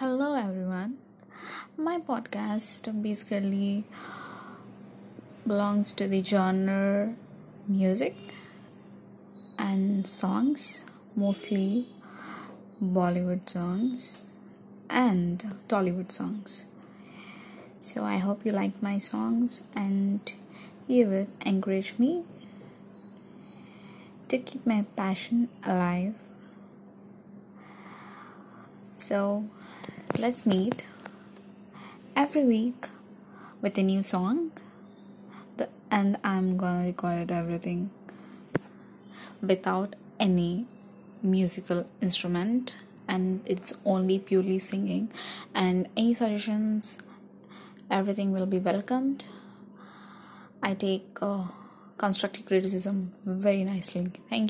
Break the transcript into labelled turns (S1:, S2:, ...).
S1: Hello, everyone. My podcast basically belongs to the genre music and songs, mostly Bollywood songs and Tollywood songs. So, I hope you like my songs and you will encourage me to keep my passion alive. So, let's meet every week with a new song. The, and i'm gonna record everything without any musical instrument. And it's only purely singing. And any suggestions everything will be welcomed. I take uh, constructive criticism very nicely. Thank you